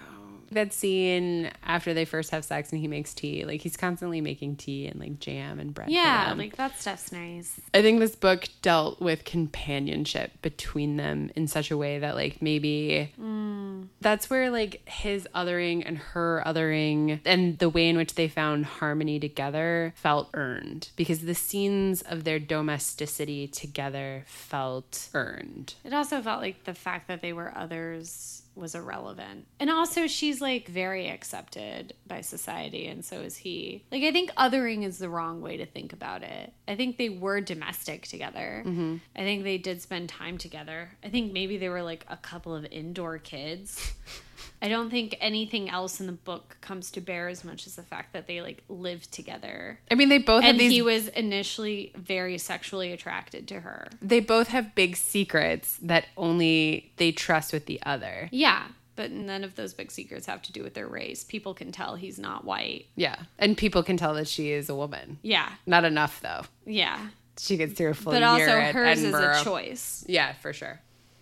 That scene after they first have sex and he makes tea, like he's constantly making tea and like jam and bread. Yeah, them. like that stuff's nice. I think this book dealt with companionship between them in such a way that like maybe mm. that's where like his othering and her othering and the way in which they found harmony together felt earned because the scenes of their domesticity together felt earned. It also felt like the fact that they were others was irrelevant. And also, she's like very accepted by society, and so is he. Like, I think othering is the wrong way to think about it. I think they were domestic together. Mm-hmm. I think they did spend time together. I think maybe they were like a couple of indoor kids. I don't think anything else in the book comes to bear as much as the fact that they like live together. I mean, they both have And these he was initially very sexually attracted to her. they both have big secrets that only they trust with the other. Yeah, but none of those big secrets have to do with their race. People can tell he's not white. Yeah. And people can tell that she is a woman. Yeah, Not enough though. yeah. She gets through a full But year also hers Edinburgh. is a choice. Yeah, for sure.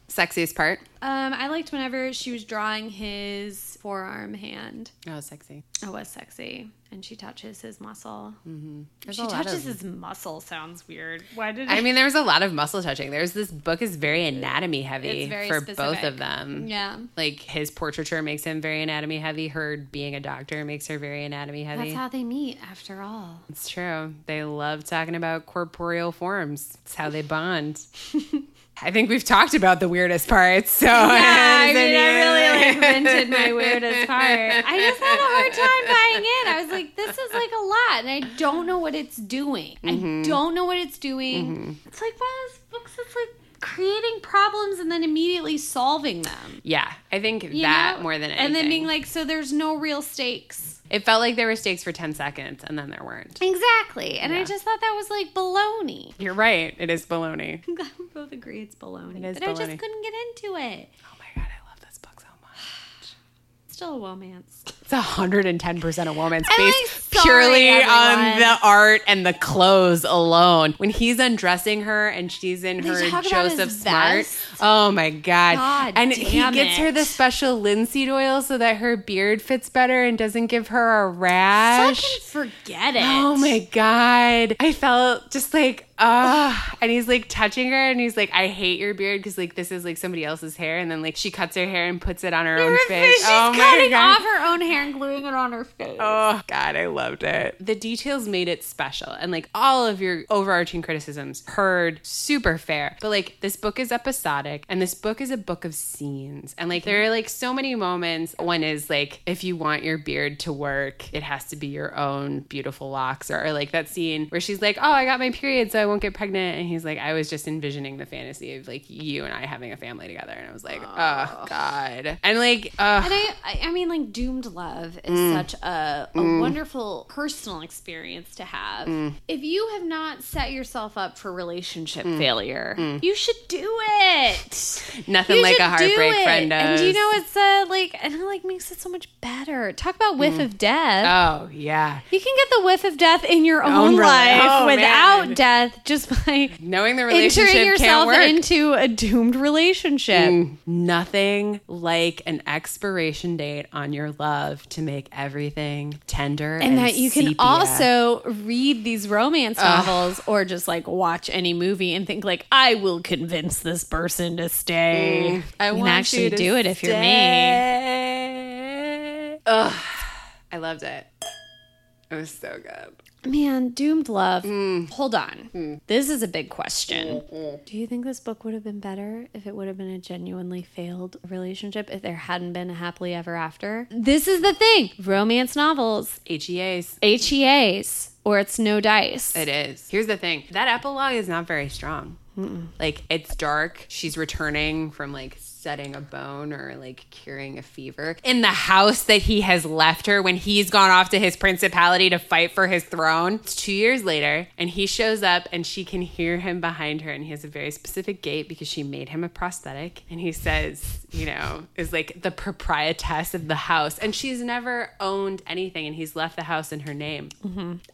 Sexiest part? Um, I liked whenever she was drawing his forearm hand. Oh, sexy. It was sexy, and she touches his muscle. There's She touches of- his muscle. Sounds weird. Why did I I mean, there's a lot of muscle touching. There's this book is very anatomy heavy very for both of them. Yeah, Like his portraiture makes him very anatomy heavy. Her being a doctor makes her very anatomy heavy. that's how they meet. After all, it's true. They love talking about corporeal forms. It's how they bond. I think we've talked about the weirdest parts. So yeah. I mean, I really like vented my weirdest part. I just had a hard time buying in. I was like, this is like a lot, and I don't know what it's doing. I mm-hmm. don't know what it's doing. Mm-hmm. It's like one of those books that's like creating problems and then immediately solving them. Yeah, I think you that know? more than anything. And then being like, so there's no real stakes. It felt like there were stakes for ten seconds, and then there weren't. Exactly. And I just thought that was like baloney. You're right. It is baloney. I'm glad we both agree it's baloney. It is but I just couldn't get into it. Oh my god, I love this book so much. It's still a romance. It's hundred and ten percent a woman's I'm, based like, purely on the art and the clothes alone. When he's undressing her and she's in They her Joseph Smart. Oh my god! God and he damn gets her the special linseed oil so that her beard fits better and doesn't give her a rash. Fucking forget it. Oh my god. I felt just like ah and he's like touching her and he's like I hate your beard because like this is like somebody else's hair and then like she cuts her hair and puts it on her, own Her face. oh my cutting god. off her own hair and gluing it on her face. Oh god, I loved it. The details made it special and like all of your overarching criticisms heard super fair. But like this book is episodic and this book is a book of scenes. And like there are like so many moments. One is like if you want your beard to work, it has to be your own beautiful locks or, or like that scene where she's like, "Oh, I got my period so I won't get pregnant." And he's like, "I was just envisioning the fantasy of like you and I having a family together." And I was like, "Oh god." And like uh And I, I- I mean, like, doomed love is Mm. such a, a wonderful personal experience to have. Mm. If you have not set yourself up for relationship Mm. failure, you should do it. nothing You like a do heartbreak it. friend does. And do you know it's uh, like, and it like makes it so much better. Talk about whiff of death. Oh yeah. you can get the whiff of death in your own, Own life oh, without man. death, just by Knowing the relationship entering yourself into a doomed relationship. Mm, Nothing like an expiration date on your love to make everything tender and, and that you can also read these romance novels or just like watch any movie and think like I will convince this person to stay. Mm, I you can actually you to do it if you're me. Ugh, I loved it. It was so good. Man, doomed love. Mm. Hold on. Mm. This is a big question. Mm, mm. Do you think this book would have been better if it would have been a genuinely failed relationship if there hadn't been a happily ever after? This is the thing. Romance novels, HEAs. HEAs, or it's no dice. It is. Here's the thing. That epilogue is not very strong. Like it's dark. She's returning from like setting a bone or like curing a fever in the house that he has left her when he's gone off to his principality to fight for his throne. It's two years later, and he shows up and she can hear him behind her, and he has a very specific gait because she made him a prosthetic. And he says, you know, is like the proprietress of the house, and she's never owned anything, and he's left the house in her name.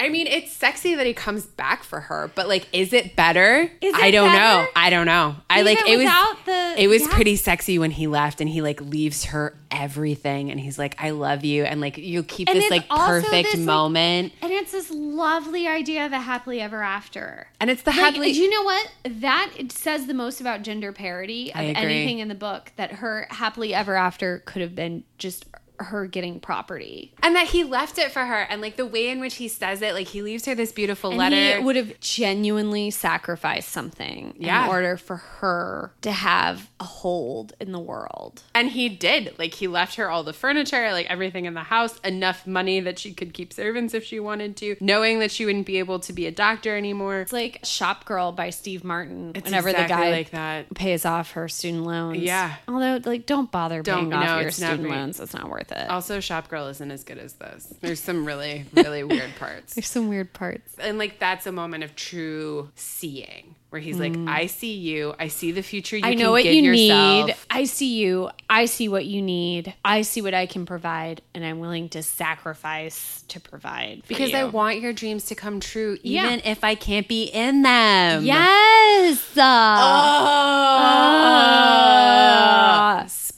I mean, it's sexy that he comes back for her, but like, is it better? Is I don't know. I don't know. I Even like it was. the- it was yeah. pretty sexy when he left, and he like leaves her everything, and he's like, "I love you," and like you keep And this like perfect this, like- moment, And it's this lovely idea of a happily ever after. and it's the Like, happily. do you know what? That it says the most about gender parity of anything in the book. That her happily ever after could have been just her getting property. And that he left it for her. And like the way in which he says it, like he leaves her this beautiful And letter. he would have genuinely sacrificed something Yeah. in order for her to have a hold in the world. and he did. Like he left her all the furniture, like everything in the house, enough money that she could keep servants if she wanted to, knowing that she wouldn't be able to be a doctor anymore. It's like Shop Girl by Steve Martin. It's whenever exactly the guy like that. pays off her student loans. Yeah. Although, like, don't bother Don't- paying off no, your it's not student great. loans. It's not worth it. Also, Shop Girl isn't as good as this. There's some really, really weird parts. There's some weird parts. And like that's a moment of true seeing where he's like, I see you, I see the future you Mm. I know can what you yourself. need. I see you. I see what you need. I see what I can provide, and I'm willing to sacrifice to provide for Because you. I want your dreams to come true, Yeah. even if I can't be in them. Yes. Oh.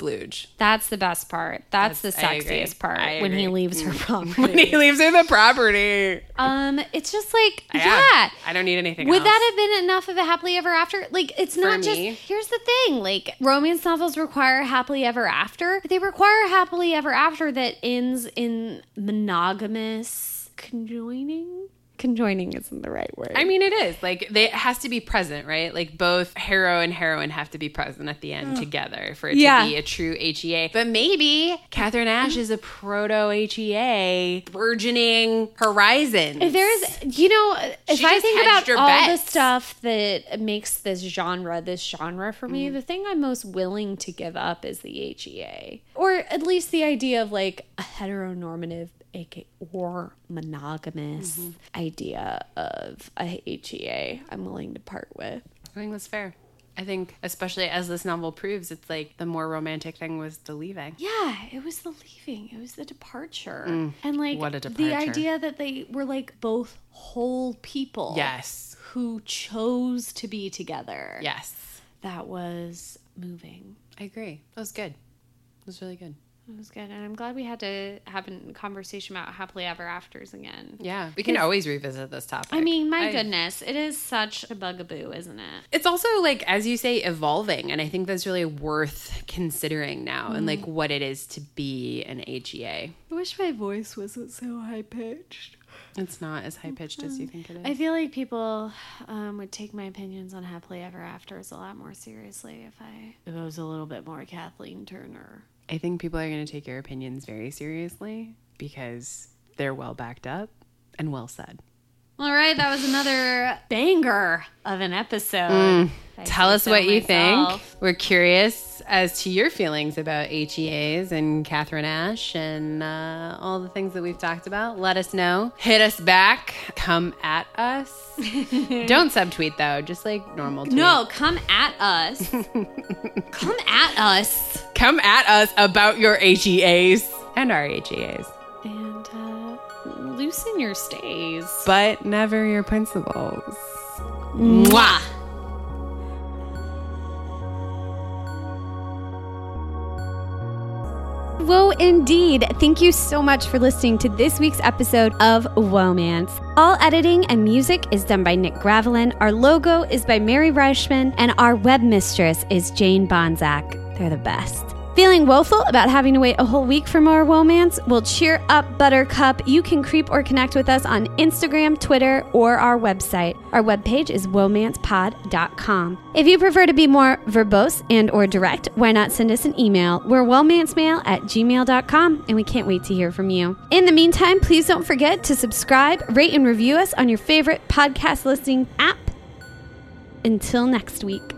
Splooge. That's the best part. That's, That's- the sexiest part when he leaves her property. When he leaves her the property. um, it's just like yeah. I don't need anything Would else. that have been enough of a happily ever after? Like, it's not just. Here's the thing: like, romance novels require happily ever after. They require happily ever after that ends in monogamous conjoining. Conjoining isn't the right word. I mean, it is like they, it has to be present, right? Like both hero and heroine have to be present at the end together for it Yeah. to be a true HEA. But maybe Katharine Ashe is a proto HEA, burgeoning horizon. If there's, you know, if She I think about all the stuff that makes this genre this genre for Mm. me, the thing I'm most willing to give up is the HEA, or at least the idea of like a heteronormative, aka or monogamous Mm-hmm. idea of a HEA. I'm willing to part with. I think that's fair. I think, especially as this novel proves, it's like the more romantic thing was the leaving. Yeah, it was the leaving. It was the departure. and like Mm. what a departure. the idea that they were like both whole people. Yes. Who chose to be together. Yes. That was moving. I agree. That was good. It was really good. It was good. And I'm glad we had to have a conversation about happily ever afters again. Yeah. We can always revisit this topic. I mean, my I- goodness, it is such a bugaboo, isn't it? It's also like, as you say, evolving. And I think that's really worth considering now and like what it is to be an HEA. I wish my voice wasn't so high pitched. It's not as high pitched as you think it is. I feel like people um, would take my opinions on happily ever afters a lot more seriously if I if I was a little bit more Kathleen Turner. I think people are going to take your opinions very seriously because they're well backed up and well said. All right, that was another banger of an episode. I Tell us so what you myself. think. We're curious as to your feelings about HEAs and Katharine Ashe and uh, all the things that we've talked about. Let us know. Hit us back. Come at us. Don't subtweet though, just like normal tweet. No, come at us. come at us. Come at us about your HEAs and our HEAs, loosen your stays. but never your principles. Mwah. Whoa, indeed. Thank you so much for listening to this week's episode of Womance. All editing and music is done by Nick Gravelin. Our logo is by Mary Reichman, and our web mistress is Jane Bonzak. They're the best. Feeling woeful about having to wait a whole week for more Womance? Well, cheer up, Buttercup. You can creep or connect with us on Instagram, Twitter, or our website. Our webpage is womancepod.com. If you prefer to be more verbose and or direct, why not send us an email? We're womancemail at gmail.com, and we can't wait to hear from you. In the meantime, please don't forget to subscribe, rate, and review us on your favorite podcast listening app. Until next week.